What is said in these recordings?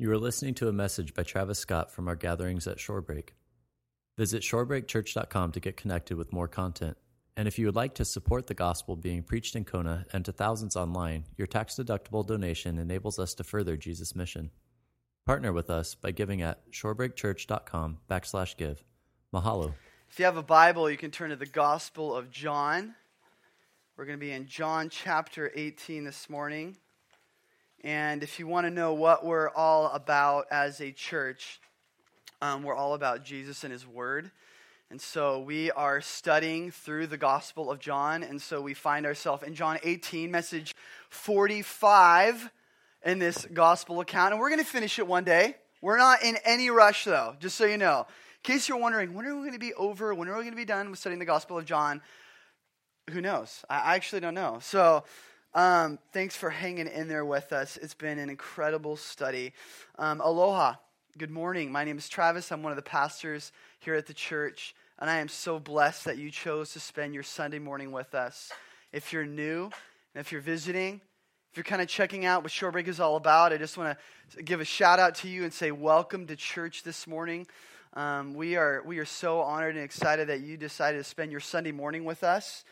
You are listening to a message by Travis Scott from our gatherings at Shorebreak. Visit shorebreakchurch.com to get connected with more content. And if you would like to support the gospel being preached in Kona and to thousands online, your tax deductible donation enables us to further Jesus' mission. Partner with us by giving at shorebreakchurch.com backslash give. Mahalo. If you have a Bible, you can turn to the Gospel of John. We're going to be in John chapter 18 this morning. And if you want to know what we're all about as a church, um, we're all about Jesus and His Word. And so we are studying through the Gospel of John. And so we find ourselves in John 18, message 45 in this Gospel account. And we're going to finish it one day. We're not in any rush, though, just so you know. In case you're wondering, when are we going to be over? When are we going to be done with studying the Gospel of John? Who knows? I actually don't know. So, um, thanks for hanging in there with us. It's been an incredible study. Um, aloha. Good morning. My name is Travis. I'm one of the pastors here at the church, and I am so blessed that you chose to spend your Sunday morning with us. If you're new and if you're visiting, if you're kind of checking out what Shorebreak is all about, I just want to give a shout out to you and say welcome to church this morning. Um, we, are, we are so honored and excited that you decided to spend your Sunday morning with us.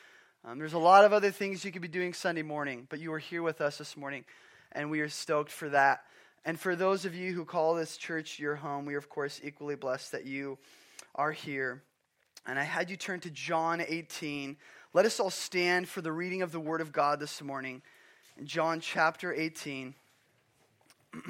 Um, there's a lot of other things you could be doing Sunday morning, but you are here with us this morning, and we are stoked for that. And for those of you who call this church your home, we are, of course, equally blessed that you are here. And I had you turn to John 18. Let us all stand for the reading of the Word of God this morning. In John chapter 18.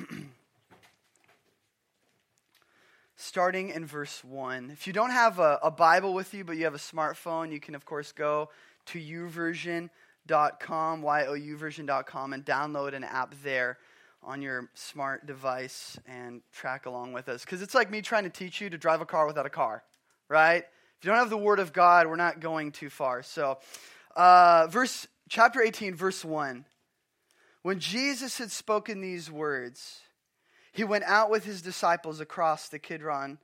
starting in verse 1. If you don't have a, a, Bible with you, but you have a smartphone, you can, of course, go to youversion.com, Y-O-U-version.com, and download an app there on your smart device and track along with us. Because it's like me trying to teach you to drive a car without a car, right? If you don't have the Word of God, we're not going too far. So, uh, verse chapter 18, verse 1. When Jesus had spoken these words, he went out with his disciples across the Kidron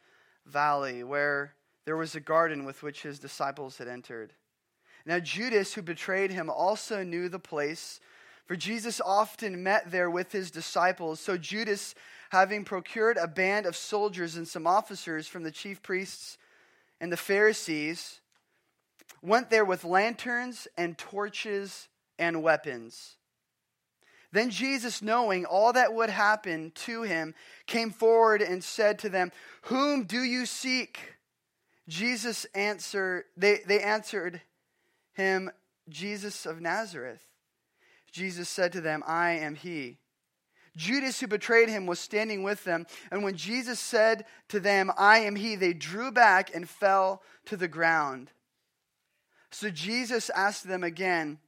Valley, where there was a garden with which his disciples had entered. Now, Judas, who betrayed him, also knew the place, for Jesus often met there with his disciples. So, Judas, having procured a band of soldiers and some officers from the chief priests and the Pharisees, went there with lanterns and torches and weapons. Then Jesus, knowing all that would happen to him, came forward and said to them, Whom do you seek? Jesus answered, they, they answered him, Jesus of Nazareth. Jesus said to them, I am he. Judas, who betrayed him, was standing with them. And when Jesus said to them, I am he, they drew back and fell to the ground. So Jesus asked them again,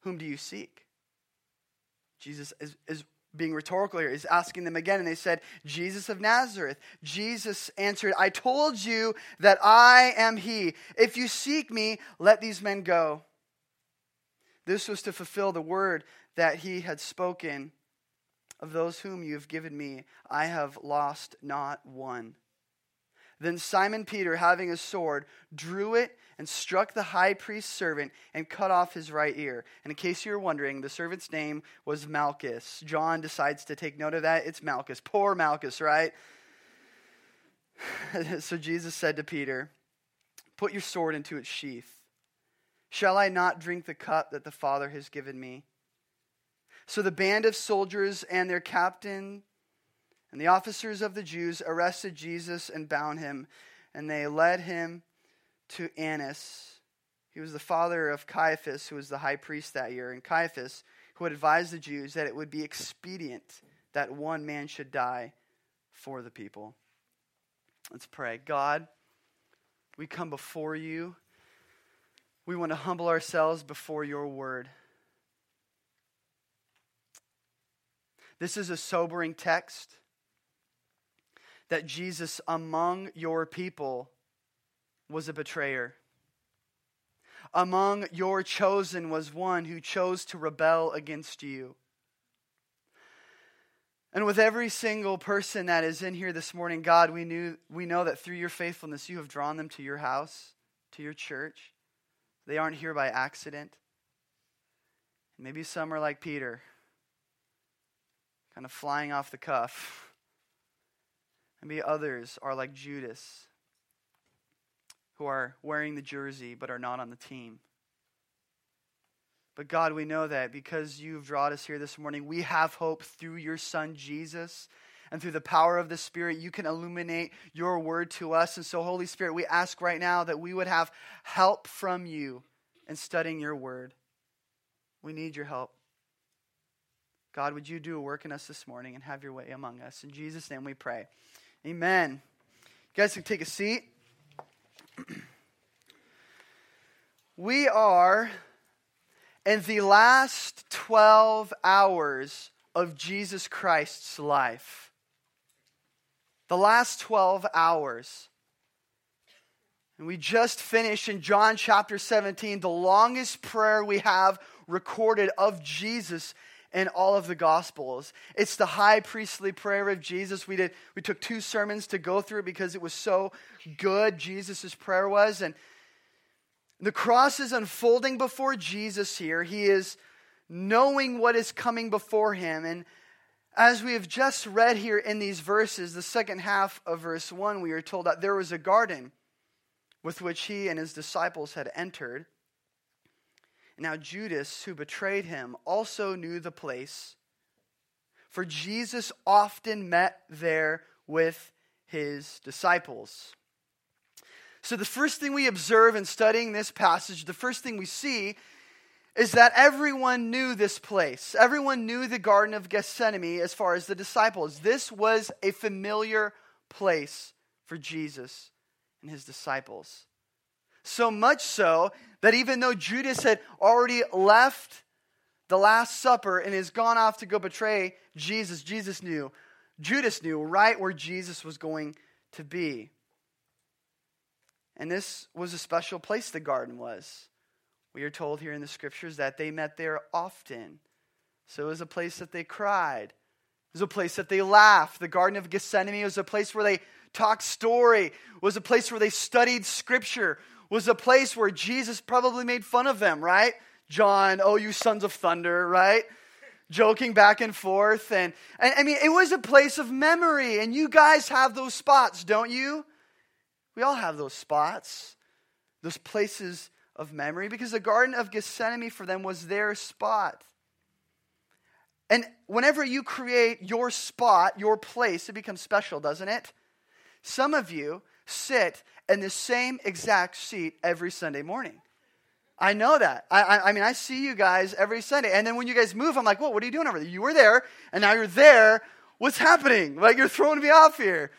Whom do you seek? Jesus is, is being rhetorical here, is asking them again, and they said, Jesus of Nazareth. Jesus answered, I told you that I am he. If you seek me, let these men go. This was to fulfill the word that he had spoken. Of those whom you have given me, I have lost not one. Then Simon Peter, having a sword, drew it and struck the high priest's servant and cut off his right ear. And in case you're wondering, the servant's name was Malchus. John decides to take note of that. It's Malchus. Poor Malchus, right? so Jesus said to Peter, Put your sword into its sheath. Shall I not drink the cup that the Father has given me? So the band of soldiers and their captain and the officers of the Jews arrested Jesus and bound him, and they led him to Annas. He was the father of Caiaphas, who was the high priest that year, and Caiaphas, who had advised the Jews that it would be expedient that one man should die for the people. Let's pray. God, we come before you. We want to humble ourselves before your word. This is a sobering text that Jesus among your people was a betrayer. Among your chosen was one who chose to rebel against you. And with every single person that is in here this morning, God, we, knew, we know that through your faithfulness, you have drawn them to your house, to your church. They aren't here by accident. Maybe some are like Peter kind of flying off the cuff. Maybe others are like Judas, who are wearing the jersey but are not on the team. But God, we know that because you've brought us here this morning, we have hope through your Son, Jesus. And through the power of the Spirit, you can illuminate your word to us. And so, Holy Spirit, we ask right now that we would have help from you in studying your word. We need your help. God, would you do a work in us this morning and have your way among us? In Jesus' name we pray. Amen. You guys can take a seat. we are in the last 12 hours of Jesus Christ's life. The last 12 hours. And we just finished in John chapter 17, the longest prayer we have recorded of Jesus in all of the gospels. It's the high priestly prayer of Jesus. We did we took two sermons to go through because it was so good Jesus' prayer was and the cross is unfolding before Jesus here. He is knowing what is coming before him and as we have just read here in these verses, the second half of verse 1, we are told that there was a garden with which he and his disciples had entered. Now, Judas, who betrayed him, also knew the place, for Jesus often met there with his disciples. So, the first thing we observe in studying this passage, the first thing we see is that everyone knew this place. Everyone knew the Garden of Gethsemane as far as the disciples. This was a familiar place for Jesus and his disciples. So much so that even though Judas had already left the Last Supper and has gone off to go betray Jesus, Jesus knew, Judas knew right where Jesus was going to be. And this was a special place the garden was. We are told here in the scriptures that they met there often. So it was a place that they cried. It was a place that they laughed. The Garden of Gethsemane was a place where they talked story, it was a place where they studied scripture, was a place where Jesus probably made fun of them, right? John, oh, you sons of thunder, right? Joking back and forth. And, and I mean, it was a place of memory. And you guys have those spots, don't you? We all have those spots, those places of memory, because the Garden of Gethsemane for them was their spot. And whenever you create your spot, your place, it becomes special, doesn't it? Some of you sit in the same exact seat every Sunday morning. I know that. I, I, I, mean, I see you guys every Sunday. And then when you guys move, I'm like, well, what are you doing over there? You were there, and now you're there. What's happening? Like, you're throwing me off here.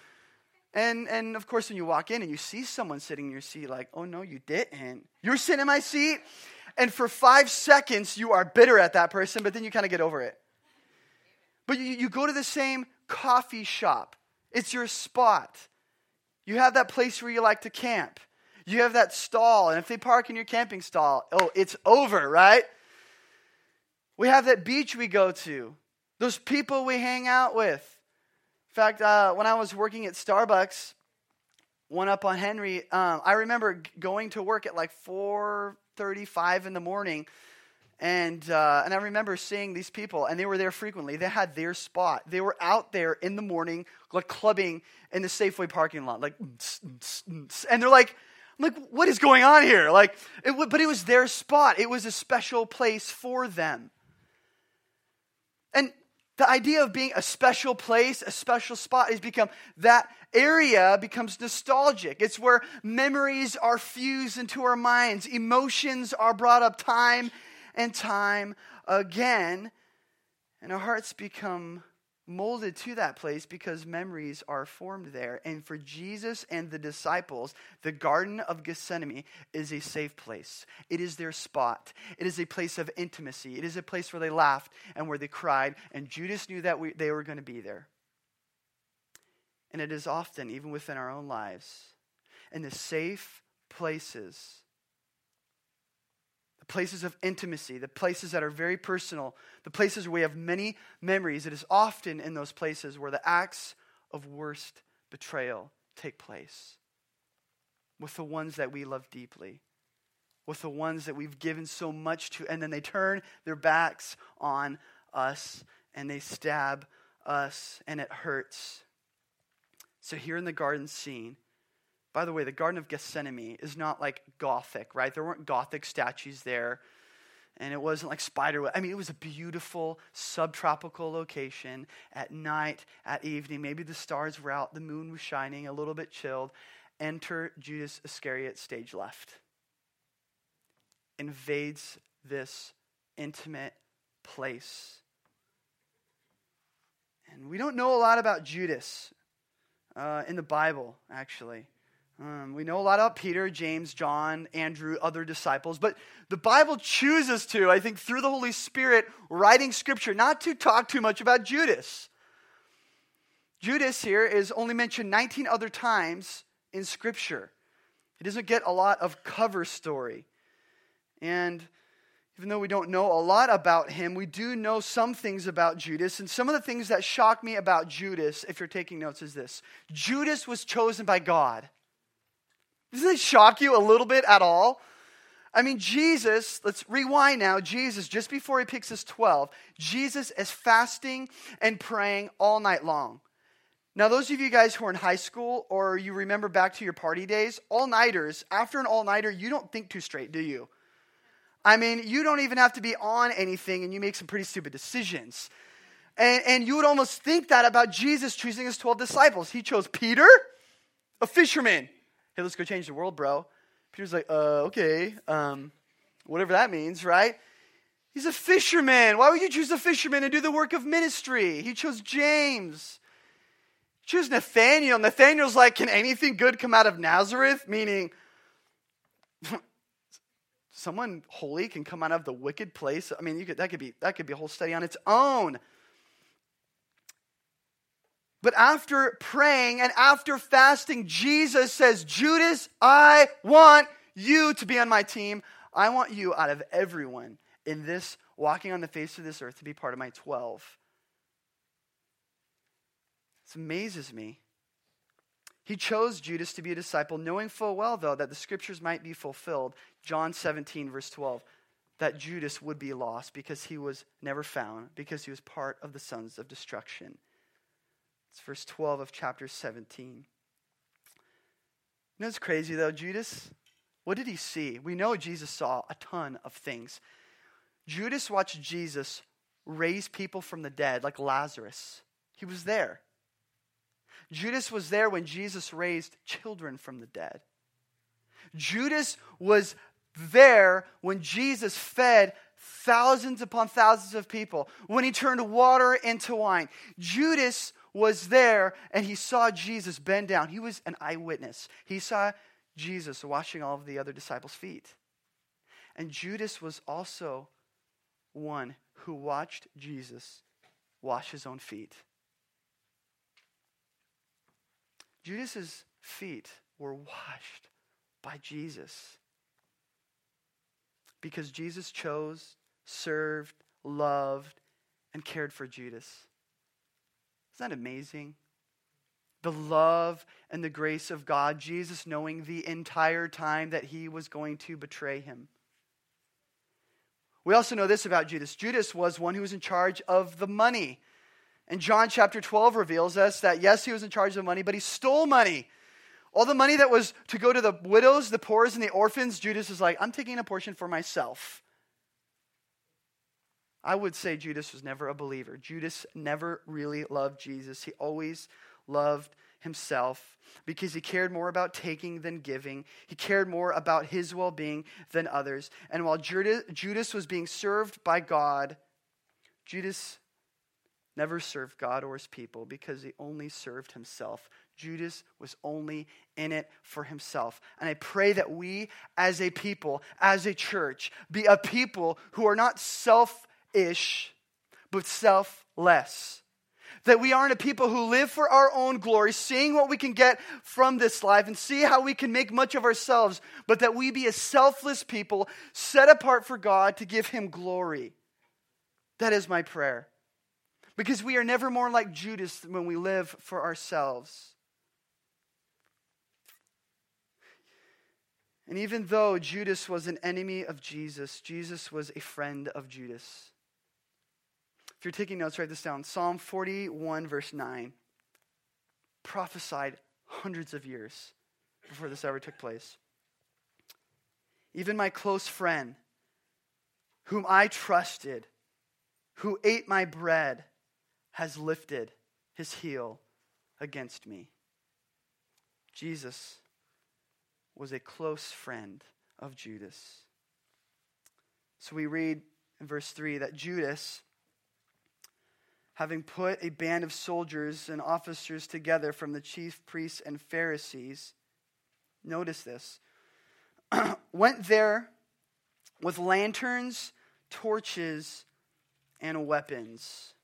And, and of course, when you walk in and you see someone sitting in your seat, like, oh, no, you didn't. You're sitting in my seat. And for five seconds, you are bitter at that person, but then you kind of get over it. But you, you go to the same coffee shop, it's your spot. You have that place where you like to camp. You have that stall, and if they park in your camping stall, oh, it's over, right? We have that beach we go to, those people we hang out with. In fact, uh, when I was working at Starbucks, one up on Henry, um, I remember going to work at like 4:35 in the morning, and uh, and I remember seeing these people, and they were there frequently. They had their spot. They were out there in the morning, like clubbing in the Safeway parking lot, like, and they're like, I'm like, what is going on here? Like, it, but it was their spot. It was a special place for them. And the idea of being a special place, a special spot, has become that area becomes nostalgic. It's where memories are fused into our minds, emotions are brought up time and time again, and our hearts become molded to that place because memories are formed there. And for Jesus and the disciples, the Garden of Gethsemane is a safe place. It is their spot. It is a place of intimacy. It is a place where they laughed and where they cried. And Judas knew that we, they were going to be there. And it is often, even within our own lives, in the safe places places of intimacy, the places that are very personal, the places where we have many memories. It is often in those places where the acts of worst betrayal take place. With the ones that we love deeply, with the ones that we've given so much to, and then they turn their backs on us and they stab us, and it hurts. So, here in the garden scene, by the way, the Garden of Gethsemane is not like Gothic, right? There weren't Gothic statues there. And it wasn't like spider. I mean, it was a beautiful subtropical location at night, at evening. Maybe the stars were out, the moon was shining, a little bit chilled. Enter Judas Iscariot, stage left. Invades this intimate place. And we don't know a lot about Judas uh, in the Bible, actually. Um, we know a lot about Peter, James, John, Andrew, other disciples, but the Bible chooses to, I think, through the Holy Spirit, writing scripture, not to talk too much about Judas. Judas here is only mentioned 19 other times in scripture. He doesn't get a lot of cover story. And even though we don't know a lot about him, we do know some things about Judas. And some of the things that shock me about Judas, if you're taking notes, is this Judas was chosen by God. Doesn't it shock you a little bit at all? I mean, Jesus, let's rewind now. Jesus, just before he picks his 12, Jesus is fasting and praying all night long. Now, those of you guys who are in high school or you remember back to your party days, all nighters, after an all nighter, you don't think too straight, do you? I mean, you don't even have to be on anything and you make some pretty stupid decisions. And, and you would almost think that about Jesus choosing his 12 disciples. He chose Peter, a fisherman. Hey, let's go change the world, bro. Peter's like, uh, okay, um, whatever that means, right? He's a fisherman. Why would you choose a fisherman and do the work of ministry? He chose James. He chose Nathaniel. Nathaniel's like, can anything good come out of Nazareth? Meaning, someone holy can come out of the wicked place. I mean, you could, that, could be, that could be a whole study on its own. But after praying and after fasting, Jesus says, Judas, I want you to be on my team. I want you out of everyone in this walking on the face of this earth to be part of my 12. This amazes me. He chose Judas to be a disciple, knowing full well, though, that the scriptures might be fulfilled. John 17, verse 12, that Judas would be lost because he was never found, because he was part of the sons of destruction. It's verse 12 of chapter 17. You know what's crazy, though? Judas, what did he see? We know Jesus saw a ton of things. Judas watched Jesus raise people from the dead, like Lazarus. He was there. Judas was there when Jesus raised children from the dead. Judas was there when Jesus fed thousands upon thousands of people, when he turned water into wine. Judas was there and he saw Jesus bend down. He was an eyewitness. He saw Jesus washing all of the other disciples' feet. And Judas was also one who watched Jesus wash his own feet. Judas's feet were washed by Jesus because Jesus chose, served, loved, and cared for Judas. Isn't that amazing? The love and the grace of God, Jesus knowing the entire time that he was going to betray him. We also know this about Judas Judas was one who was in charge of the money. And John chapter 12 reveals us that yes, he was in charge of money, but he stole money. All the money that was to go to the widows, the poor, and the orphans, Judas is like, I'm taking a portion for myself. I would say Judas was never a believer. Judas never really loved Jesus. He always loved himself because he cared more about taking than giving. He cared more about his well being than others. And while Judas was being served by God, Judas never served God or his people because he only served himself. Judas was only in it for himself. And I pray that we, as a people, as a church, be a people who are not selfish, but selfless. That we aren't a people who live for our own glory, seeing what we can get from this life and see how we can make much of ourselves, but that we be a selfless people set apart for God to give Him glory. That is my prayer. Because we are never more like Judas when we live for ourselves. And even though Judas was an enemy of Jesus, Jesus was a friend of Judas. If you're taking notes, write this down. Psalm 41, verse 9, prophesied hundreds of years before this ever took place. Even my close friend, whom I trusted, who ate my bread, has lifted his heel against me. Jesus was a close friend of Judas. So we read in verse 3 that Judas, having put a band of soldiers and officers together from the chief priests and Pharisees, notice this, went there with lanterns, torches, and weapons.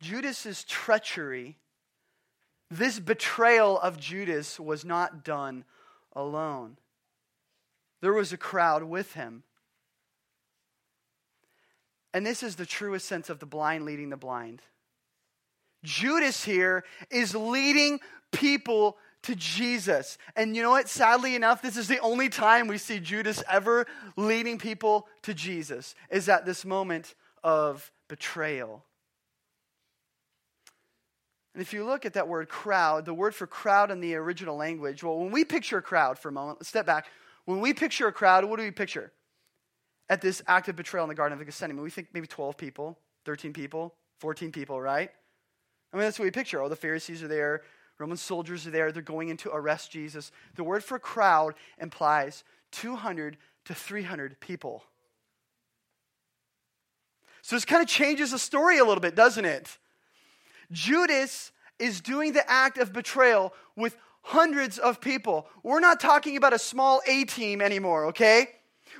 Judas's treachery, this betrayal of Judas was not done alone. There was a crowd with him. And this is the truest sense of the blind leading the blind. Judas here is leading people to Jesus. And you know what? Sadly enough, this is the only time we see Judas ever leading people to Jesus, is at this moment of betrayal. And if you look at that word crowd, the word for crowd in the original language, well, when we picture a crowd for a moment, let's step back. When we picture a crowd, what do we picture? At this act of betrayal in the Garden of Gethsemane, we think maybe 12 people, 13 people, 14 people, right? I mean, that's what we picture. All the Pharisees are there, Roman soldiers are there, they're going in to arrest Jesus. The word for crowd implies 200 to 300 people. So this kind of changes the story a little bit, doesn't it? Judas is doing the act of betrayal with hundreds of people. We're not talking about a small A team anymore, okay?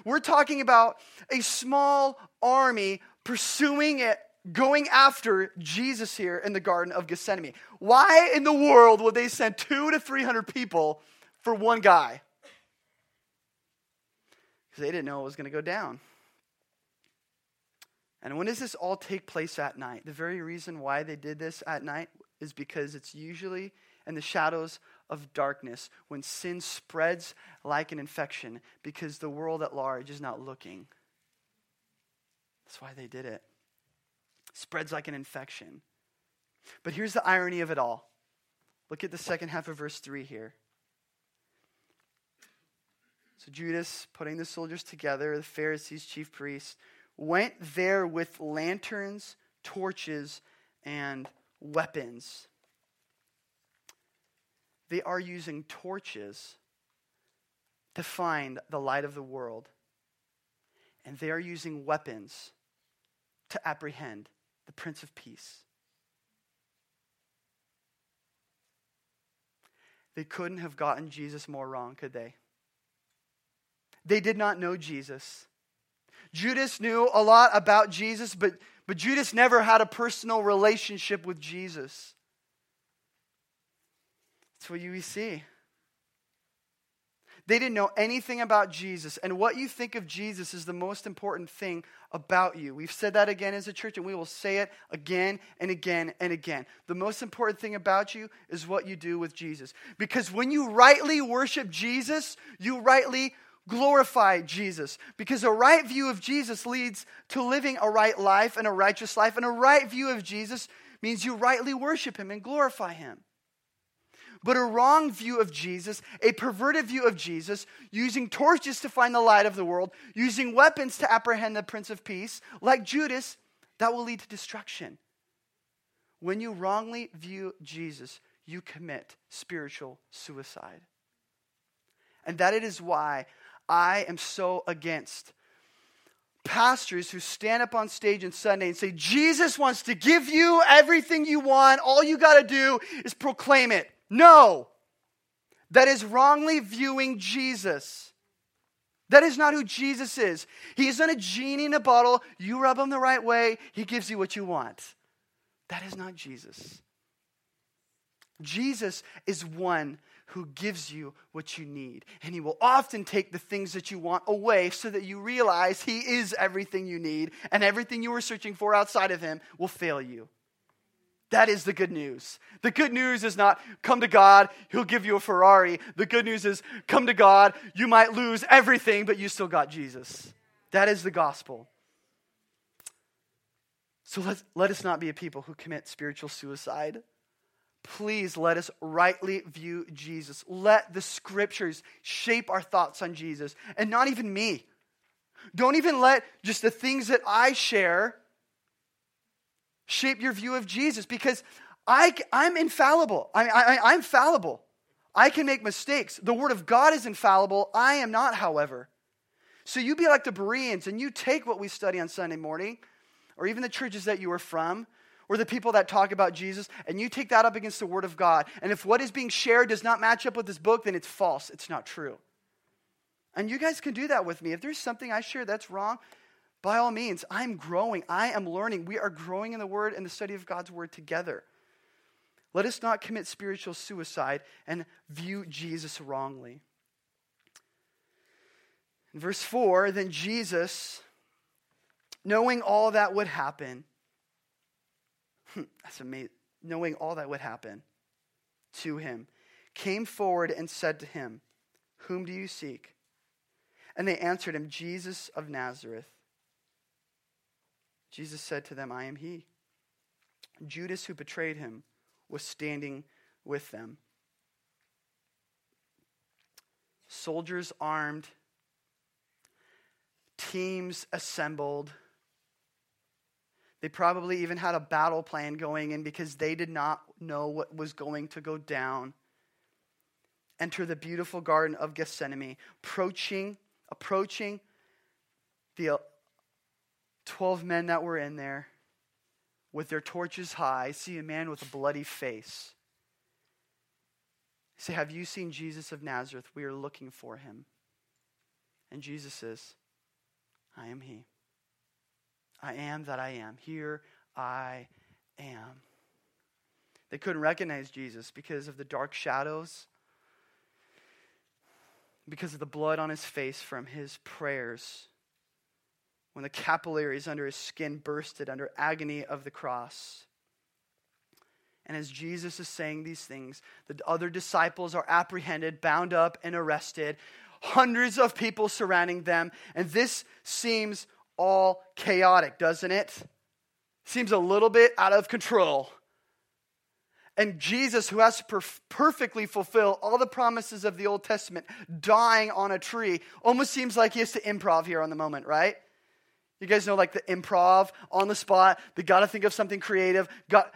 We're talking about a small army pursuing it, going after Jesus here in the Garden of Gethsemane. Why in the world would they send two to 300 people for one guy? Because they didn't know it was going to go down. And when does this all take place at night? The very reason why they did this at night is because it's usually in the shadows of darkness when sin spreads like an infection because the world at large is not looking. That's why they did it. Spreads like an infection. But here's the irony of it all. Look at the second half of verse 3 here. So Judas, putting the soldiers together, the Pharisees, chief priests, went there with lanterns, torches, and weapons. They are using torches to find the light of the world, and they are using weapons to apprehend the Prince of Peace. They couldn't have gotten Jesus more wrong, could they? They did not know Jesus. Judas knew a lot about Jesus, but, but Judas never had a personal relationship with Jesus. That's what you see. They didn't know anything about Jesus. And what you think of Jesus is the most important thing about you. We've said that again as a church, and we will say it again and again and again. The most important thing about you is what you do with Jesus. Because when you rightly worship Jesus, you rightly glorify Jesus because a right view of Jesus leads to living a right life and a righteous life. And a right view of Jesus means you rightly worship him and glorify him. But a wrong view of Jesus, a perverted view of Jesus, using torches to find the light of the world, using weapons to apprehend the Prince of Peace, like Judas, that will lead to destruction. When you wrongly view Jesus, you commit spiritual suicide. And that it is why I am so against pastors who stand up on stage on Sunday and say, Jesus wants to give you everything you want. All you got to do is proclaim it. No. That is wrongly viewing Jesus. That is not who Jesus is. He isn't a genie in a bottle. You rub him the right way, he gives you what you want. That is not Jesus. Jesus is one who gives you what you need. And He will often take the things that you want away so that you realize He is everything you need, and everything you were searching for outside of Him will fail you. That is the good news. The good news is not come to God, He'll give you a Ferrari. The good news is come to God, you might lose everything, but you still got Jesus. That is the gospel. So let, let us not be a people who commit spiritual suicide. Please let us rightly view Jesus. Let the scriptures shape our thoughts on Jesus, and not even me. Don't even let just the things that I share shape your view of Jesus because I, I'm infallible. I, I, I'm fallible. I can make mistakes. The Word of God is infallible. I am not, however. So you be like the Bereans and you take what we study on Sunday morning, or even the churches that you are from, or the people that talk about Jesus, and you take that up against the Word of God. And if what is being shared does not match up with this book, then it's false. It's not true. And you guys can do that with me. If there's something I share that's wrong, by all means, I'm growing. I am learning. We are growing in the Word and the study of God's Word together. Let us not commit spiritual suicide and view Jesus wrongly. In verse 4, then Jesus, knowing all that would happen, hmm, that's amazing, knowing all that would happen to him, came forward and said to him, Whom do you seek? And they answered him, Jesus of Nazareth. Jesus said to them, I am he. Judas, who betrayed him, was standing with them. Soldiers armed, teams assembled. They probably even had a battle plan going in because they did not know what was going to go down. Enter the beautiful garden of Gethsemane, approaching, approaching the 12 men that were in there with their torches high, see a man with a bloody face. Say, Have you seen Jesus of Nazareth? We are looking for him. And Jesus says, I am he. I am that I am. Here I am. They couldn't recognize Jesus because of the dark shadows, because of the blood on his face from his prayers when the capillaries under his skin bursted under agony of the cross. And as Jesus is saying these things, the other disciples are apprehended, bound up, and arrested. Hundreds of people surrounding them. And this seems all chaotic, doesn't it? Seems a little bit out of control. And Jesus, who has to perf- perfectly fulfill all the promises of the Old Testament, dying on a tree, almost seems like he has to improv here on the moment, right? You guys know, like the improv on the spot. They got to think of something creative. Got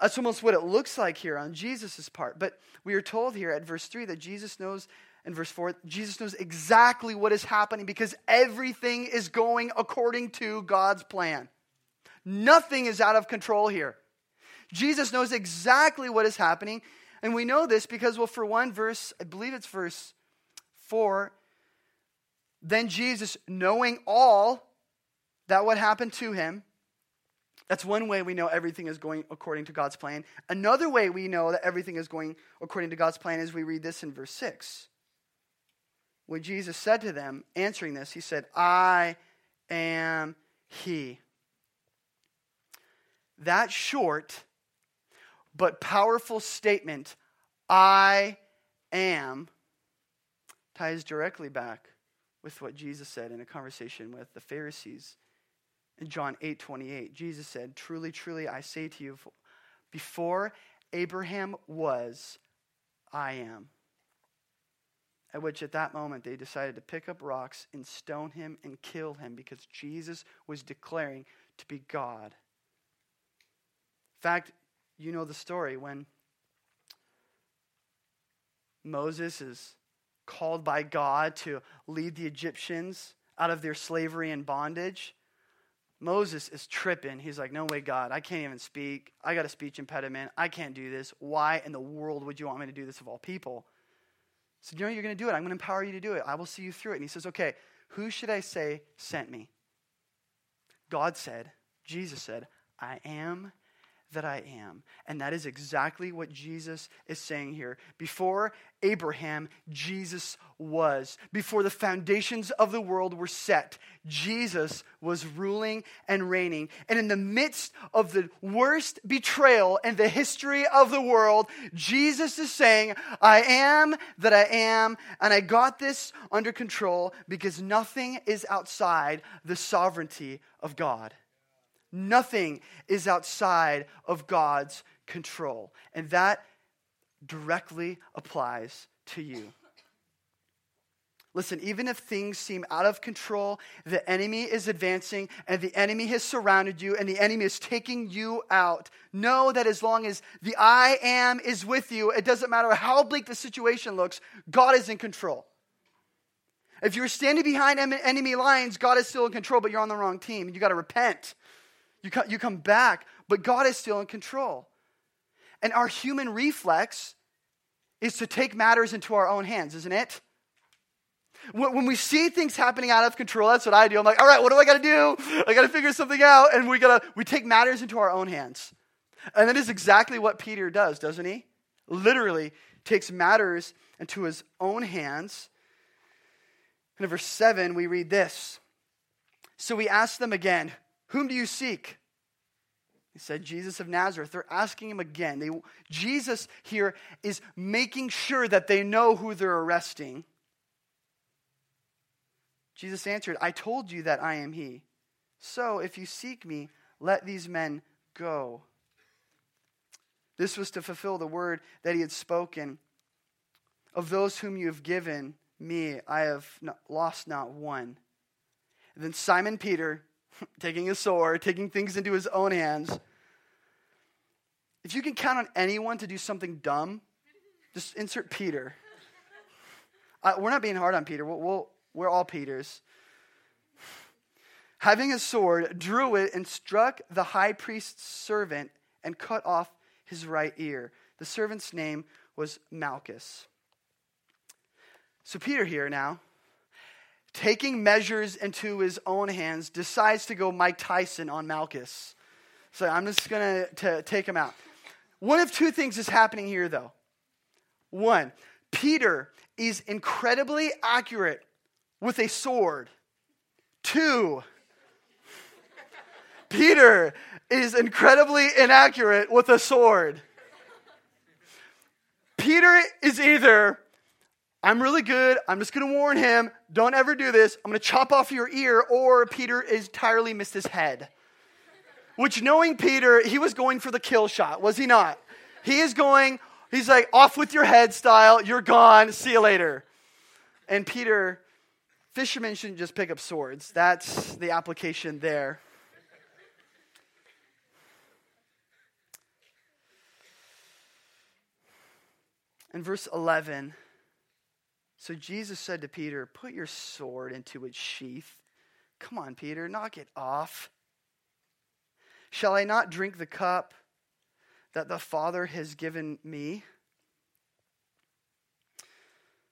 that's almost what it looks like here on Jesus' part. But we are told here at verse 3 that Jesus knows, in verse 4, Jesus knows exactly what is happening because everything is going according to God's plan. Nothing is out of control here. Jesus knows exactly what is happening. And we know this because, well, for one verse, I believe it's verse 4, then Jesus, knowing all, that what happened to him. That's one way we know everything is going according to God's plan. Another way we know that everything is going according to God's plan is we read this in verse 6. When Jesus said to them, answering this, he said, I am he. That short but powerful statement, I am, ties directly back with what Jesus said in a conversation with the Pharisees in John 8 28, Jesus said, Truly, truly, I say to you, before Abraham was, I am. At which, at that moment, they decided to pick up rocks and stone him and kill him because Jesus was declaring to be God. In fact, you know the story when Moses is called by God to lead the Egyptians out of their slavery and bondage. Moses is tripping. He's like, No way, God, I can't even speak. I got a speech impediment. I can't do this. Why in the world would you want me to do this of all people? So, you know, you're going to do it. I'm going to empower you to do it. I will see you through it. And he says, Okay, who should I say sent me? God said, Jesus said, I am that I am. And that is exactly what Jesus is saying here. Before Abraham, Jesus was. Before the foundations of the world were set, Jesus was ruling and reigning. And in the midst of the worst betrayal in the history of the world, Jesus is saying, I am that I am, and I got this under control because nothing is outside the sovereignty of God. Nothing is outside of God's control. And that directly applies to you. Listen, even if things seem out of control, the enemy is advancing and the enemy has surrounded you and the enemy is taking you out. Know that as long as the I am is with you, it doesn't matter how bleak the situation looks, God is in control. If you're standing behind enemy lines, God is still in control, but you're on the wrong team. And you got to repent. You, you come back, but God is still in control. And our human reflex is to take matters into our own hands, isn't it? When we see things happening out of control, that's what I do. I'm like, all right, what do I got to do? I got to figure something out. And we got to, we take matters into our own hands. And that is exactly what Peter does, doesn't he? Literally takes matters into his own hands. And in verse 7, we read this. So we asked them again, Whom do you seek? He said, Jesus of Nazareth. They're asking him again. They, Jesus here is making sure that they know who they're arresting. Jesus answered, I told you that I am he. So if you seek me, let these men go. This was to fulfill the word that he had spoken. Of those whom you have given me, I have not, lost not one. And then Simon Peter, taking a sword, taking things into his own hands. If you can count on anyone to do something dumb, just insert Peter. Uh, we're not being hard on Peter. We'll, we'll, we're all Peters. Having a sword, drew it and struck the high priest's servant and cut off his right ear. The servant's name was Malchus. So, Peter here now, taking measures into his own hands, decides to go Mike Tyson on Malchus. So, I'm just going to take him out. One of two things is happening here, though. One, Peter is incredibly accurate with a sword. Two, Peter is incredibly inaccurate with a sword. Peter is either, I'm really good, I'm just going to warn him, don't ever do this, I'm going to chop off your ear, or Peter entirely missed his head. Which, knowing Peter, he was going for the kill shot, was he not? He is going, he's like, off with your head style, you're gone, see you later. And Peter Fishermen shouldn't just pick up swords. That's the application there. In verse 11, so Jesus said to Peter, Put your sword into its sheath. Come on, Peter, knock it off. Shall I not drink the cup that the Father has given me?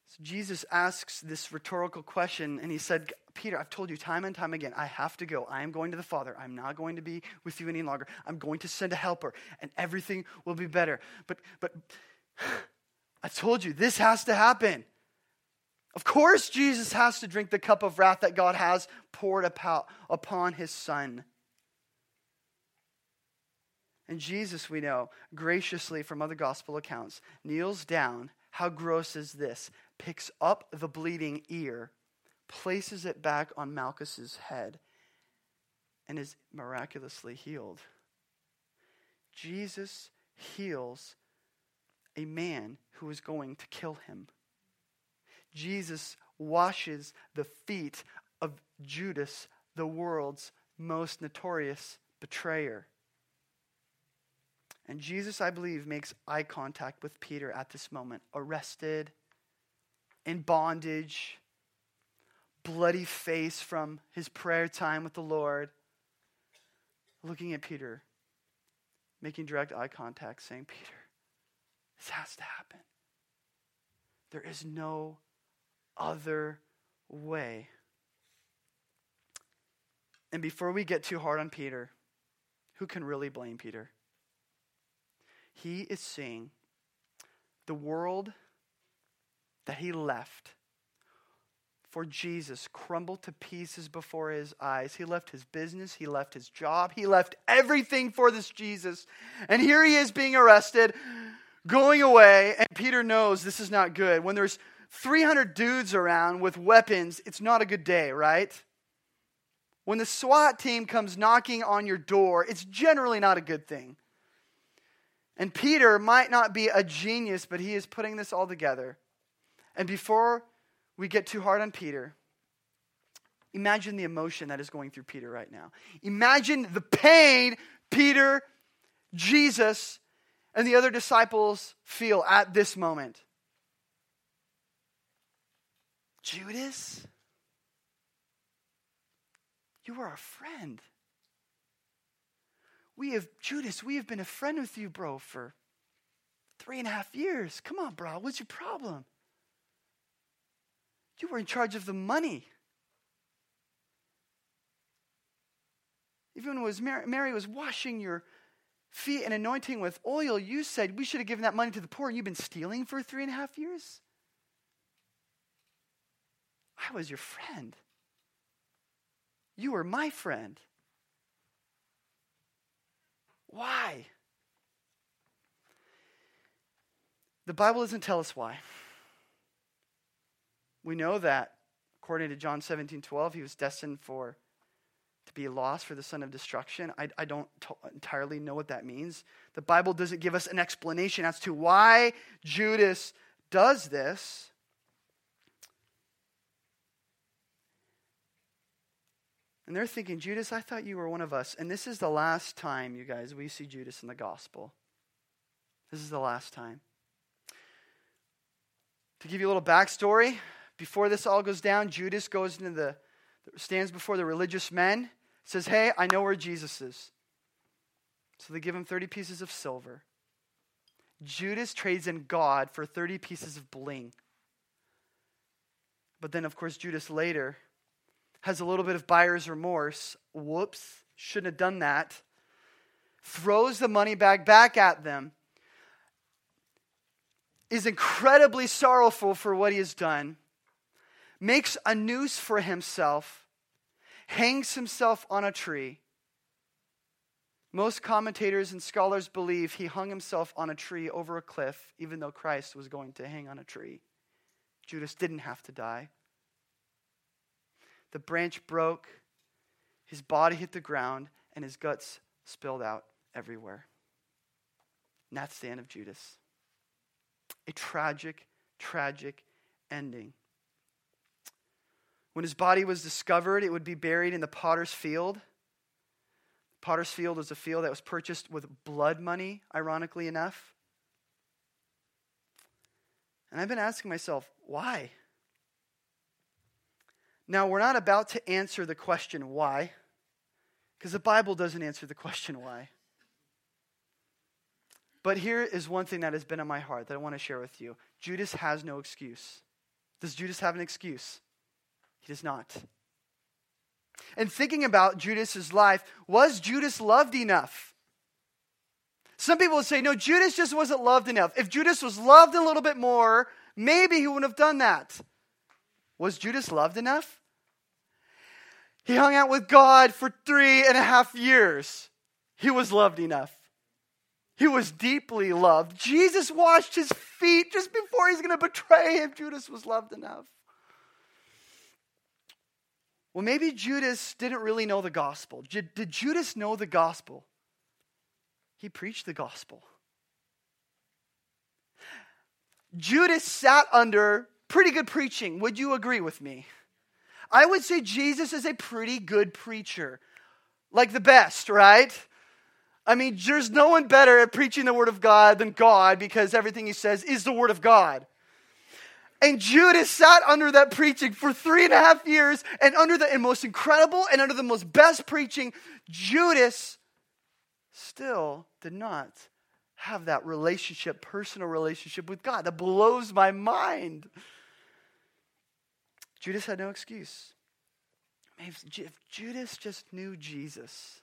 So Jesus asks this rhetorical question, and he said, Peter, I've told you time and time again, I have to go. I am going to the Father. I'm not going to be with you any longer. I'm going to send a helper, and everything will be better. But, but I told you, this has to happen. Of course, Jesus has to drink the cup of wrath that God has poured upon his Son. And Jesus, we know, graciously from other gospel accounts, kneels down. How gross is this? picks up the bleeding ear, places it back on Malchus's head, and is miraculously healed. Jesus heals a man who is going to kill him. Jesus washes the feet of Judas, the world's most notorious betrayer. And Jesus, I believe, makes eye contact with Peter at this moment, arrested, in bondage, bloody face from his prayer time with the Lord, looking at Peter, making direct eye contact, saying, Peter, this has to happen. There is no other way. And before we get too hard on Peter, who can really blame Peter? He is seeing the world that he left for Jesus crumbled to pieces before his eyes. He left his business, he left his job, he left everything for this Jesus. And here he is being arrested, going away, and Peter knows this is not good. When there's 300 dudes around with weapons, it's not a good day, right? When the SWAT team comes knocking on your door, it's generally not a good thing. And Peter might not be a genius, but he is putting this all together. And before we get too hard on Peter, imagine the emotion that is going through Peter right now. Imagine the pain Peter, Jesus, and the other disciples feel at this moment. Judas, you are a friend. We have, Judas, we have been a friend with you, bro, for three and a half years. Come on, bro. What's your problem? You were in charge of the money. Even when Mary, Mary was washing your feet and anointing with oil, you said we should have given that money to the poor, and you've been stealing for three and a half years? I was your friend. You were my friend. Why? The Bible doesn't tell us why. We know that, according to John 17 12, he was destined for to be lost for the son of destruction. I, I don't t- entirely know what that means. The Bible doesn't give us an explanation as to why Judas does this. And they're thinking, Judas, I thought you were one of us. And this is the last time, you guys, we see Judas in the gospel. This is the last time. To give you a little backstory, before this all goes down, Judas goes into the stands before the religious men, says, Hey, I know where Jesus is. So they give him 30 pieces of silver. Judas trades in God for 30 pieces of bling. But then, of course, Judas later has a little bit of buyer's remorse. Whoops, shouldn't have done that. Throws the money bag back at them. Is incredibly sorrowful for what he has done. Makes a noose for himself. Hangs himself on a tree. Most commentators and scholars believe he hung himself on a tree over a cliff, even though Christ was going to hang on a tree. Judas didn't have to die. The branch broke, his body hit the ground, and his guts spilled out everywhere. And that's the end of Judas. A tragic, tragic ending. When his body was discovered, it would be buried in the potter's field. Potter's field was a field that was purchased with blood money, ironically enough. And I've been asking myself, why? Now, we're not about to answer the question why, because the Bible doesn't answer the question why. But here is one thing that has been on my heart that I want to share with you Judas has no excuse. Does Judas have an excuse? He does not. And thinking about Judas's life, was Judas loved enough? Some people would say, no, Judas just wasn't loved enough. If Judas was loved a little bit more, maybe he wouldn't have done that. Was Judas loved enough? He hung out with God for three and a half years. He was loved enough. He was deeply loved. Jesus washed his feet just before he's going to betray him. Judas was loved enough. Well, maybe Judas didn't really know the gospel. Did, did Judas know the gospel? He preached the gospel. Judas sat under pretty good preaching. Would you agree with me? I would say Jesus is a pretty good preacher. Like the best, right? I mean, there's no one better at preaching the Word of God than God because everything he says is the Word of God. And Judas sat under that preaching for three and a half years, and under the most incredible and under the most best preaching, Judas still did not have that relationship, personal relationship with God. That blows my mind. Judas had no excuse. If Judas just knew Jesus,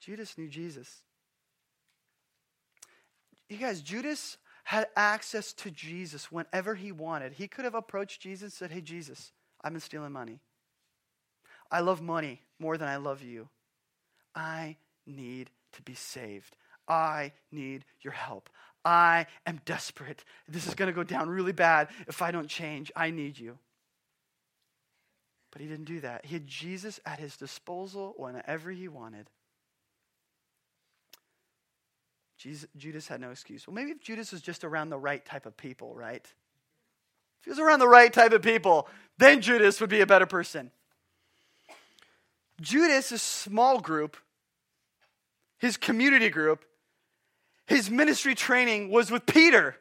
Judas knew Jesus. You guys, Judas had access to Jesus whenever he wanted. He could have approached Jesus and said, Hey, Jesus, I've been stealing money. I love money more than I love you. I need to be saved. I need your help. I am desperate. This is going to go down really bad if I don't change. I need you. But he didn't do that. He had Jesus at his disposal whenever he wanted. Jesus, Judas had no excuse. Well, maybe if Judas was just around the right type of people, right? If he was around the right type of people, then Judas would be a better person. Judas' small group, his community group, his ministry training was with Peter.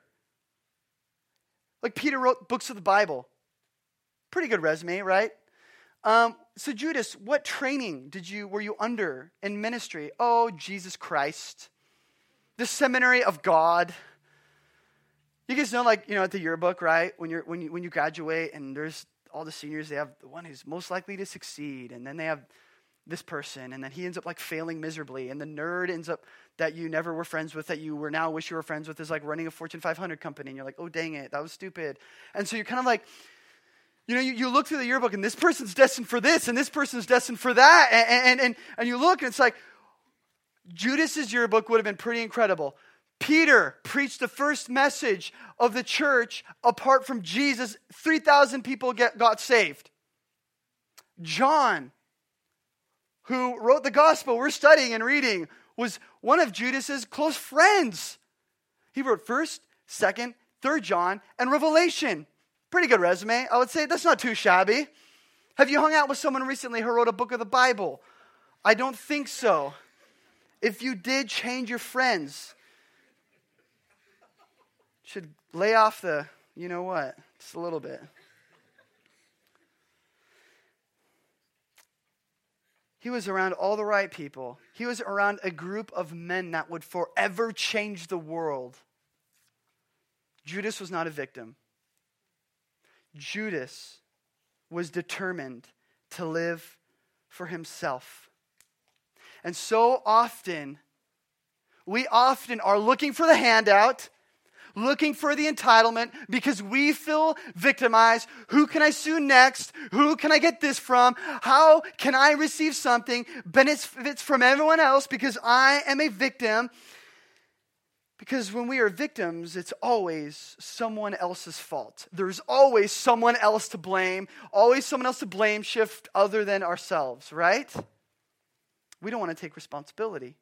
Like Peter wrote books of the Bible. Pretty good resume, right? Um, so Judas, what training did you were you under in ministry? Oh, Jesus Christ, the seminary of God. You guys know, like you know, at the yearbook, right? When you're when you when you graduate, and there's all the seniors, they have the one who's most likely to succeed, and then they have this person, and then he ends up like failing miserably, and the nerd ends up that you never were friends with, that you were now wish you were friends with, is like running a Fortune 500 company, and you're like, oh dang it, that was stupid, and so you're kind of like, you know, you, you look through the yearbook, and this person's destined for this, and this person's destined for that, and and and, and you look, and it's like, Judas's yearbook would have been pretty incredible. Peter preached the first message of the church apart from Jesus. 3,000 people get, got saved. John who wrote the gospel we're studying and reading, was one of Judas's close friends. He wrote 1st, 2nd, 3rd John, and Revelation. Pretty good resume. I would say that's not too shabby. Have you hung out with someone recently who wrote a book of the Bible? I don't think so. If you did, change your friends. Should lay off the, you know what, just a little bit. He was around all the right people. He was around a group of men that would forever change the world. Judas was not a victim. Judas was determined to live for himself. And so often, we often are looking for the handout looking for the entitlement because we feel victimized. Who can I sue next? Who can I get this from? How can I receive something benefits from everyone else because I am a victim? Because when we are victims, it's always someone else's fault. There's always someone else to blame, always someone else to blame shift other than ourselves, right? We don't want to take responsibility.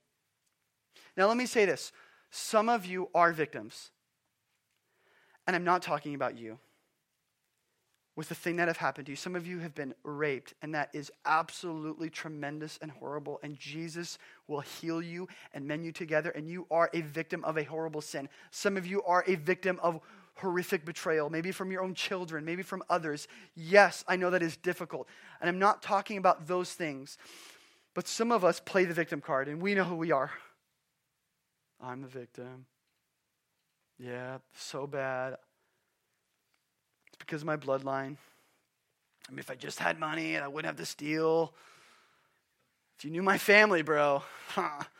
Now, let me say this some of you are victims. And I'm not talking about you. With the thing that have happened to you, some of you have been raped, and that is absolutely tremendous and horrible. And Jesus will heal you and mend you together, and you are a victim of a horrible sin. Some of you are a victim of horrific betrayal, maybe from your own children, maybe from others. Yes, I know that is difficult. And I'm not talking about those things. But some of us play the victim card, and we know who we are. I'm the victim. Yeah, so bad. It's because of my bloodline. I mean, if I just had money and I wouldn't have to steal. If you knew my family, bro. Huh.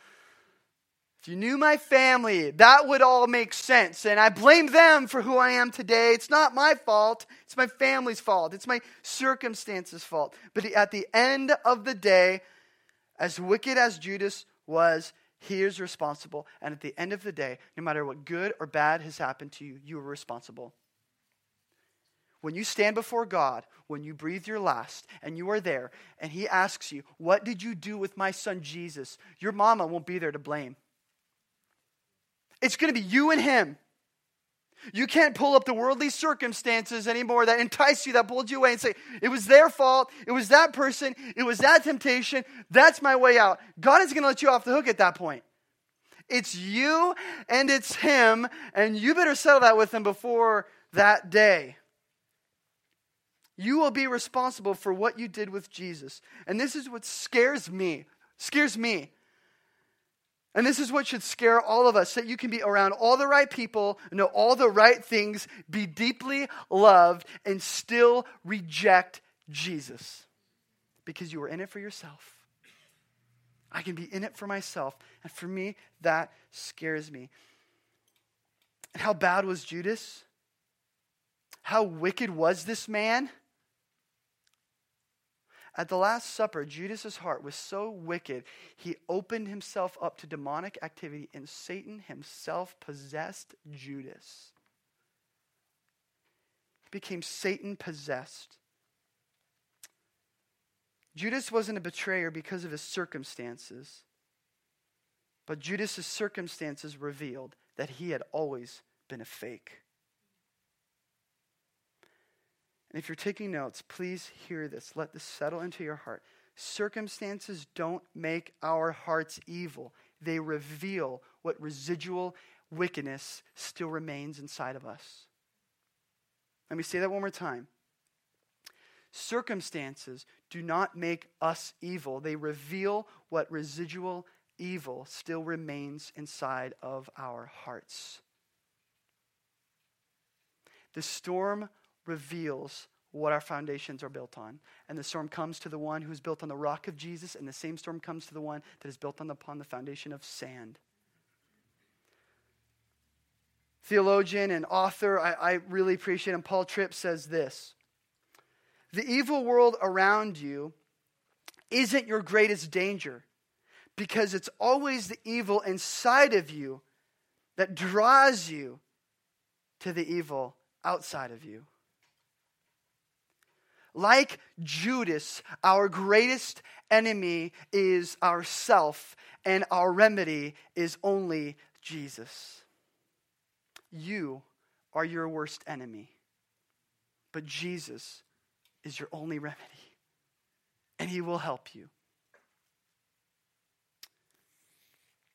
If you knew my family, that would all make sense. And I blame them for who I am today. It's not my fault. It's my family's fault. It's my circumstances' fault. But at the end of the day, as wicked as Judas was, he is responsible. And at the end of the day, no matter what good or bad has happened to you, you are responsible. When you stand before God, when you breathe your last, and you are there, and He asks you, What did you do with my son Jesus? Your mama won't be there to blame. It's going to be you and Him. You can't pull up the worldly circumstances anymore that entice you, that pulled you away, and say, It was their fault. It was that person. It was that temptation. That's my way out. God is going to let you off the hook at that point. It's you and it's Him, and you better settle that with Him before that day. You will be responsible for what you did with Jesus. And this is what scares me. Scares me and this is what should scare all of us that you can be around all the right people, know all the right things, be deeply loved, and still reject Jesus because you were in it for yourself. I can be in it for myself. And for me, that scares me. And how bad was Judas? How wicked was this man? At the Last Supper, Judas's heart was so wicked, he opened himself up to demonic activity, and Satan himself possessed Judas. He became Satan possessed. Judas wasn't a betrayer because of his circumstances, but Judas's circumstances revealed that he had always been a fake. And if you're taking notes, please hear this. Let this settle into your heart. Circumstances don't make our hearts evil, they reveal what residual wickedness still remains inside of us. Let me say that one more time. Circumstances do not make us evil, they reveal what residual evil still remains inside of our hearts. The storm reveals what our foundations are built on. And the storm comes to the one who is built on the rock of Jesus, and the same storm comes to the one that is built on the, upon the foundation of sand. Theologian and author, I, I really appreciate him, Paul Tripp says this The evil world around you isn't your greatest danger because it's always the evil inside of you that draws you to the evil outside of you. Like Judas, our greatest enemy is ourself, and our remedy is only Jesus. You are your worst enemy, but Jesus is your only remedy, and he will help you.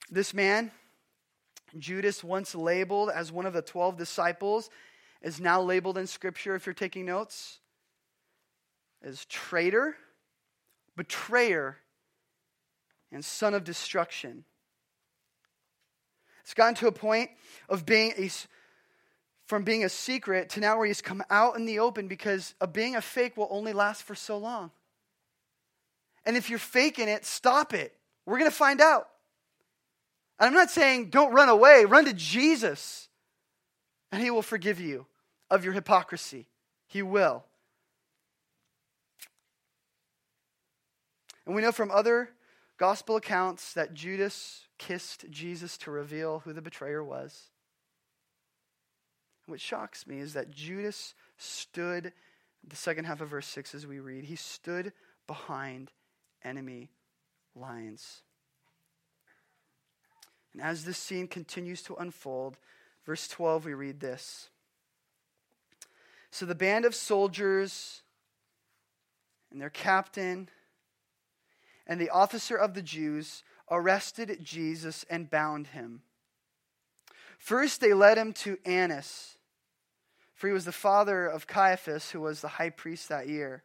This man, Judas, once labeled as one of the 12 disciples, is now labeled in Scripture, if you're taking notes, as traitor, betrayer, and son of destruction. It's gotten to a point of being a, from being a secret to now where he's come out in the open because of being a fake will only last for so long. And if you're faking it, stop it. We're going to find out. And I'm not saying don't run away, run to Jesus, and he will forgive you of your hypocrisy. He will. And we know from other gospel accounts that Judas kissed Jesus to reveal who the betrayer was. What shocks me is that Judas stood, the second half of verse 6 as we read, he stood behind enemy lines. And as this scene continues to unfold, verse 12, we read this. So the band of soldiers and their captain and the officer of the Jews arrested Jesus and bound him. First, they led him to Annas, for he was the father of Caiaphas, who was the high priest that year.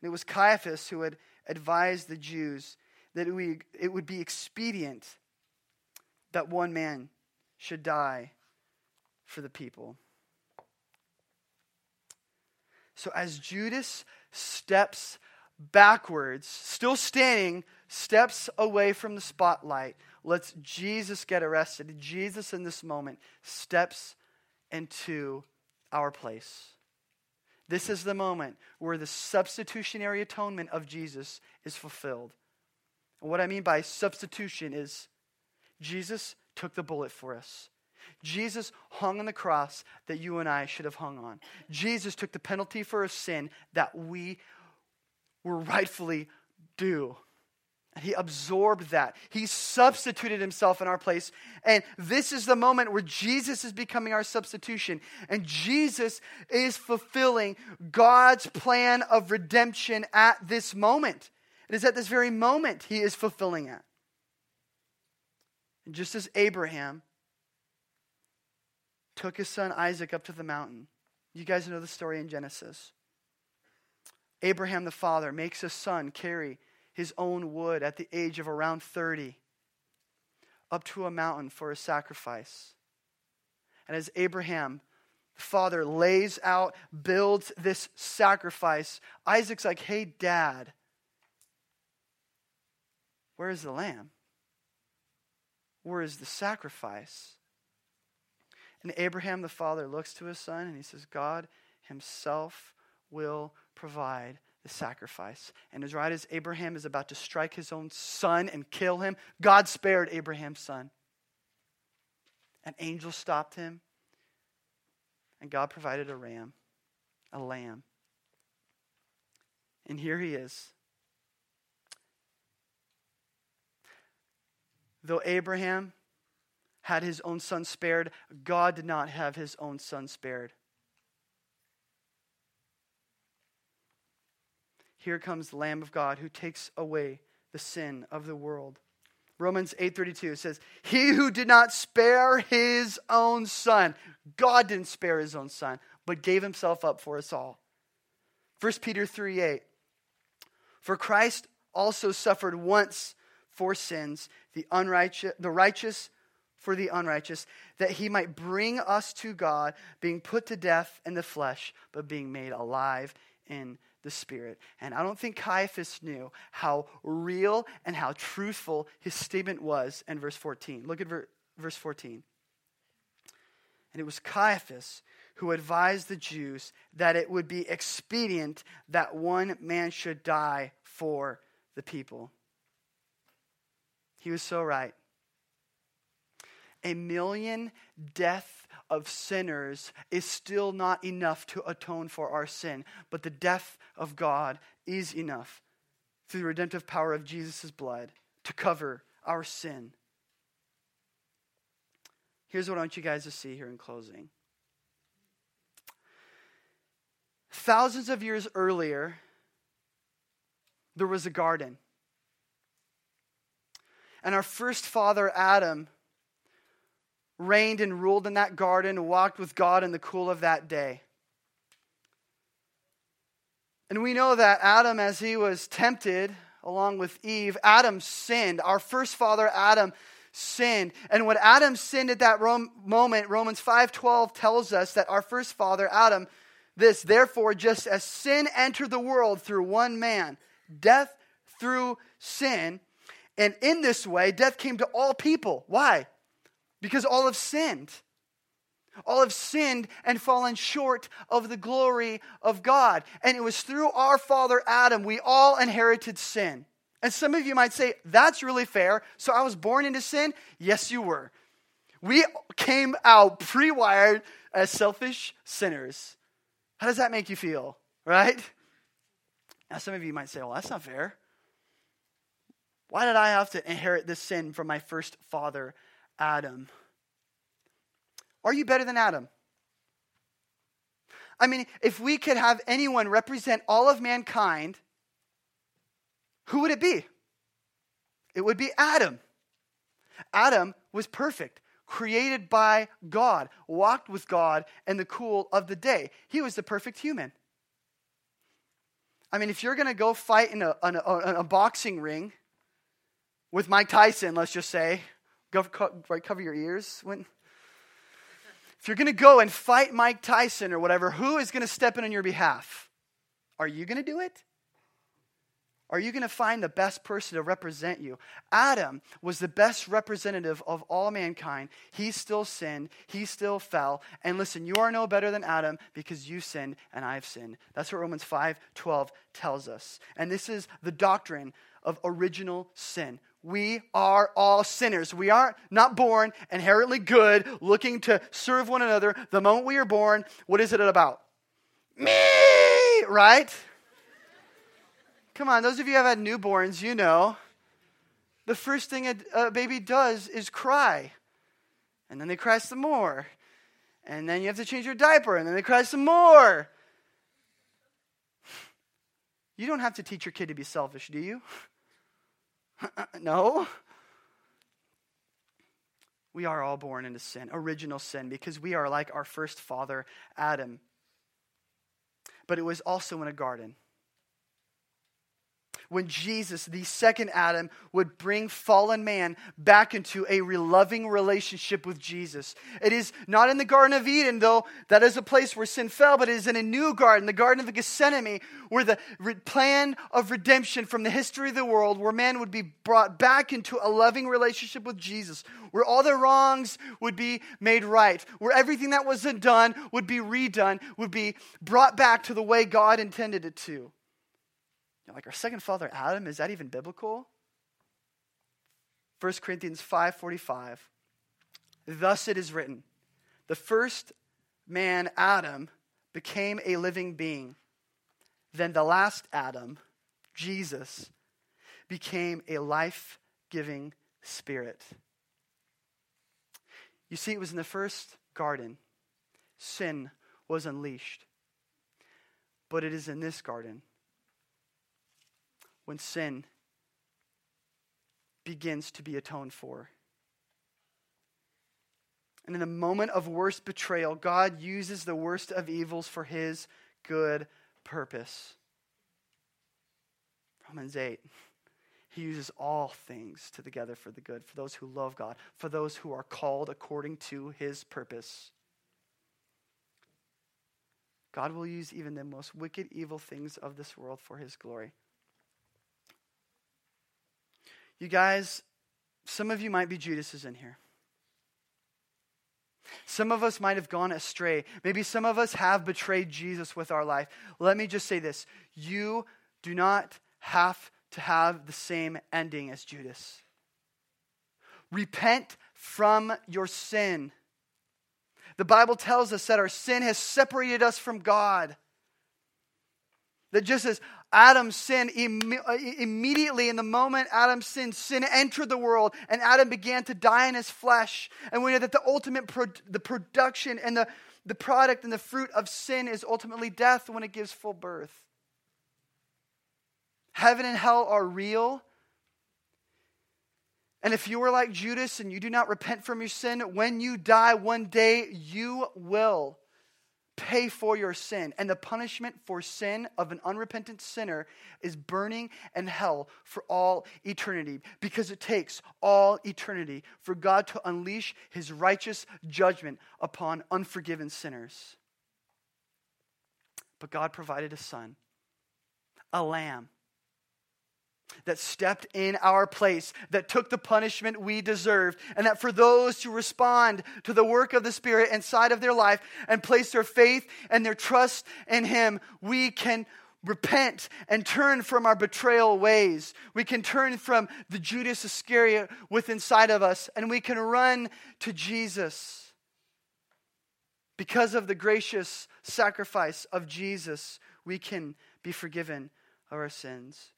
And it was Caiaphas who had advised the Jews that it would be expedient that one man should die for the people. So, as Judas steps backwards, still standing, steps away from the spotlight, lets Jesus get arrested. Jesus, in this moment, steps into our place. This is the moment where the substitutionary atonement of Jesus is fulfilled. And what I mean by substitution is Jesus took the bullet for us. Jesus hung on the cross that you and I should have hung on. Jesus took the penalty for a sin that we were rightfully due. And he absorbed that. He substituted himself in our place. And this is the moment where Jesus is becoming our substitution. And Jesus is fulfilling God's plan of redemption at this moment. It is at this very moment he is fulfilling it. And just as Abraham took his son Isaac up to the mountain, you guys know the story in Genesis. Abraham the father makes his son carry his own wood at the age of around 30 up to a mountain for a sacrifice. And as Abraham, the father, lays out, builds this sacrifice, Isaac's like, hey, dad, where is the lamb? Where is the sacrifice? And Abraham, the father, looks to his son and he says, God himself will provide the sacrifice. And as right as Abraham is about to strike his own son and kill him, God spared Abraham's son. An angel stopped him, and God provided a ram, a lamb. And here he is. Though Abraham had his own son spared, God did not have his own son spared. Here comes the Lamb of God who takes away the sin of the world. Romans 8:32 says, "He who did not spare his own son, God didn't spare his own son, but gave himself up for us all." 1 Peter 3:8 For Christ also suffered once for sins, the unrighteous the righteous for the unrighteous, that he might bring us to God, being put to death in the flesh, but being made alive in the Spirit. And I don't think Caiaphas knew how real and how truthful his statement was in verse 14. Look at ver- verse 14. And it was Caiaphas who advised the Jews that it would be expedient that one man should die for the people. He was so right. A million death of sinners is still not enough to atone for our sin, but the death of God is enough through the redemptive power of Jesus' blood to cover our sin. Here's what I want you guys to see here in closing. Thousands of years earlier, there was a garden. And our first father, Adam, reigned and ruled in that garden walked with God in the cool of that day. And we know that Adam, as he was tempted along with Eve, Adam sinned. Our first father, Adam, sinned. And when Adam sinned at that moment, Romans 5:12 tells us that our first father, Adam, this, therefore, just as sin entered the world through one man, death through sin, and in this way, death came to all people. Why? Because all have sinned. All have sinned and fallen short of the glory of God. And it was through our father Adam we all inherited sin. And some of you might say, that's really fair. So I was born into sin? Yes, you were. We came out pre wired as selfish sinners. How does that make you feel? Right? Now, some of you might say, well, that's not fair. Why did I have to inherit this sin from my first father, Adam. Are you better than Adam? I mean, if we could have anyone represent all of mankind, who would it be? It would be Adam. Adam was perfect, created by God, walked with God in the cool of the day. He was the perfect human. I mean, if you're going to go fight in a, a, a boxing ring with Mike Tyson, let's just say, right, cover your ears. When, if you're going to go and fight Mike Tyson or whatever, who is going to step in on your behalf? Are you going to do it? Are you going to find the best person to represent you? Adam was the best representative of all mankind. He still sinned. He still fell. And listen, you are no better than Adam because you sinned and I've sinned. That's what Romans 5 12 tells us. And this is the doctrine of original sin. We are all sinners. We are not not born inherently good, looking to serve one another. The moment we are born, what is it about? Me, right? Come on, those of you who have had newborns, you know. The first thing a, a baby does is cry. And then they cry some more. And then you have to change your diaper, and then they cry some more. You don't have to teach your kid to be selfish, do you? no. We are all born into sin, original sin, because we are like our first father, Adam. But it was also in a garden when Jesus, the second Adam, would bring fallen man back into a loving relationship with Jesus. It is not in the Garden of Eden, though that is a place where sin fell, but it is in a new garden, the Garden of the Gethsemane, where the plan of redemption from the history of the world, where man would be brought back into a loving relationship with Jesus, where all their wrongs would be made right, where everything that wasn't done would be redone, would be brought back to the way God intended it to like our second father Adam, is that even biblical? 1 Corinthians 5:45. Thus it is written, the first man Adam became a living being. Then the last Adam, Jesus, became a life-giving Spirit. You see, it was in the first garden sin was unleashed. But it is in this garden when sin begins to be atoned for. And in the moment of worst betrayal, God uses the worst of evils for his good purpose. Romans 8. He uses all things together for the good, for those who love God, for those who are called according to his purpose. God will use even the most wicked, evil things of this world for his glory. You guys, some of you might be Judases in here. Some of us might have gone astray. Maybe some of us have betrayed Jesus with our life. Let me just say this you do not have to have the same ending as Judas. Repent from your sin. The Bible tells us that our sin has separated us from God. That just as Adam sinned, uh, immediately in the moment Adam sinned, sin entered the world and Adam began to die in his flesh. And we know that the ultimate, pro- the production and the, the product and the fruit of sin is ultimately death when it gives full birth. Heaven and hell are real. And if you are like Judas and you do not repent from your sin, when you die one day, you will pay for your sin. And the punishment for sin of an unrepentant sinner is burning in hell for all eternity because it takes all eternity for God to unleash his righteous judgment upon unforgiven sinners. But God provided a son, a lamb that stepped in our place, that took the punishment we deserved, and that for those who respond to the work of the Spirit inside of their life and place their faith and their trust in Him, we can repent and turn from our betrayal ways. We can turn from the Judas Iscariot within inside of us, and we can run to Jesus. Because of the gracious sacrifice of Jesus, we can be forgiven of our sins.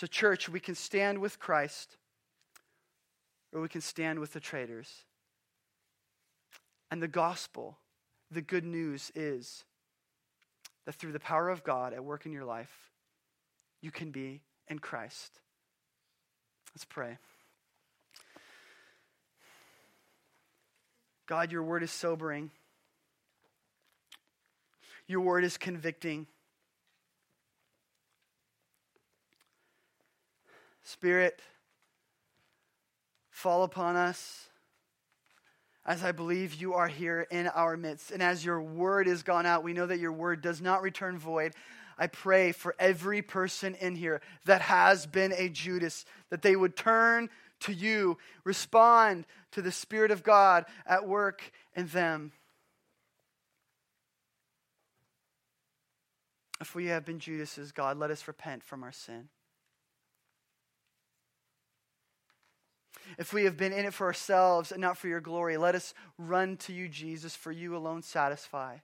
So, church, we can stand with Christ or we can stand with the traitors. And the gospel, the good news is that through the power of God at work in your life, you can be in Christ. Let's pray. God, your word is sobering. Your word is convicting. Spirit, fall upon us as I believe you are here in our midst. And as your word is gone out, we know that your word does not return void. I pray for every person in here that has been a Judas, that they would turn to you, respond to the Spirit of God at work in them. If we have been Judases, God, let us repent from our sin. If we have been in it for ourselves and not for your glory, let us run to you, Jesus, for you alone satisfy.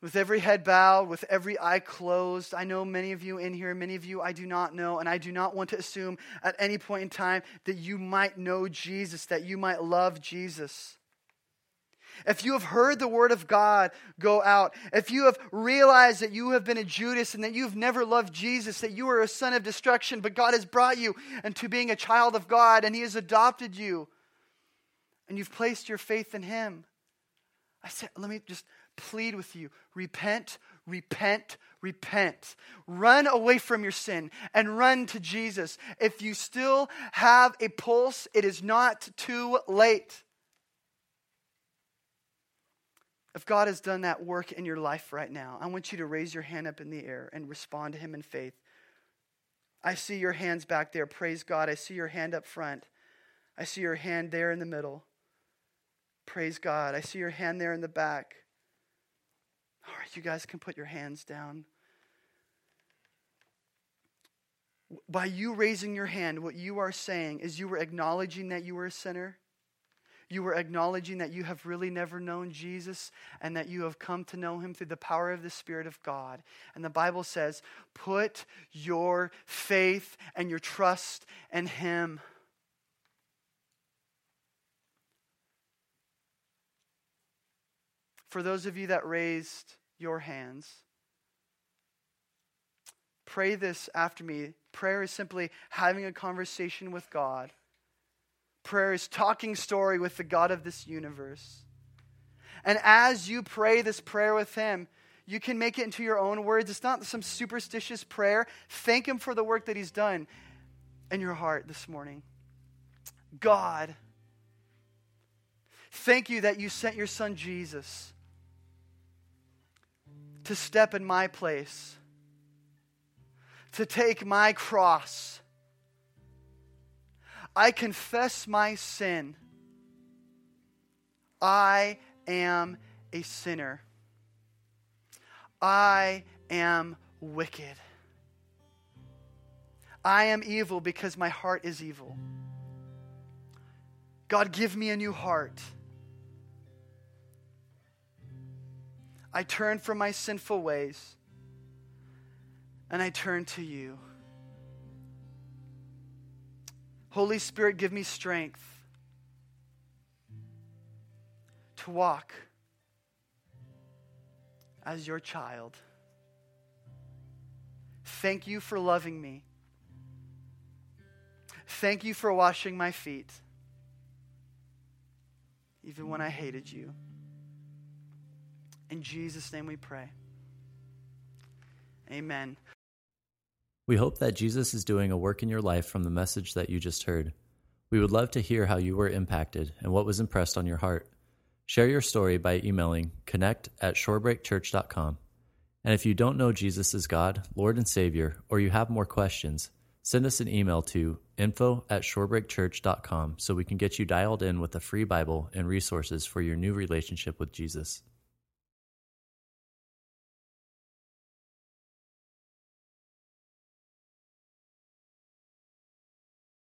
With every head bowed, with every eye closed, I know many of you in here, many of you I do not know, and I do not want to assume at any point in time that you might know Jesus, that you might love Jesus. If you have heard the word of God go out, if you have realized that you have been a Judas and that you've never loved Jesus, that you are a son of destruction, but God has brought you into being a child of God and He has adopted you, and you've placed your faith in Him, I said, let me just plead with you repent, repent, repent. Run away from your sin and run to Jesus. If you still have a pulse, it is not too late. If God has done that work in your life right now, I want you to raise your hand up in the air and respond to Him in faith. I see your hands back there. Praise God. I see your hand up front. I see your hand there in the middle. Praise God. I see your hand there in the back. All right, you guys can put your hands down. By you raising your hand, what you are saying is you were acknowledging that you were a sinner you are acknowledging that you have really never known Jesus and that you have come to know him through the power of the Spirit of God. And the Bible says, put your faith and your trust in him. For those of you that raised your hands, pray this after me. Prayer is simply having a conversation with God prayer is talking story with the God of this universe. And as you pray this prayer with Him, you can make it into your own words. It's not some superstitious prayer. Thank Him for the work that He's done in your heart this morning. God, thank you that you sent your Son Jesus to step in my place, to take my cross I confess my sin. I am a sinner. I am wicked. I am evil because my heart is evil. God, give me a new heart. I turn from my sinful ways and I turn to you. Holy Spirit, give me strength to walk as your child. Thank you for loving me. Thank you for washing my feet, even when I hated you. In Jesus' name we pray. Amen. We hope that Jesus is doing a work in your life from the message that you just heard. We would love to hear how you were impacted and what was impressed on your heart. Share your story by emailing connect at shorebreakchurch.com. And if you don't know Jesus as God, Lord, and Savior, or you have more questions, send us an email to info at shorebreakchurch.com so we can get you dialed in with a free Bible and resources for your new relationship with Jesus.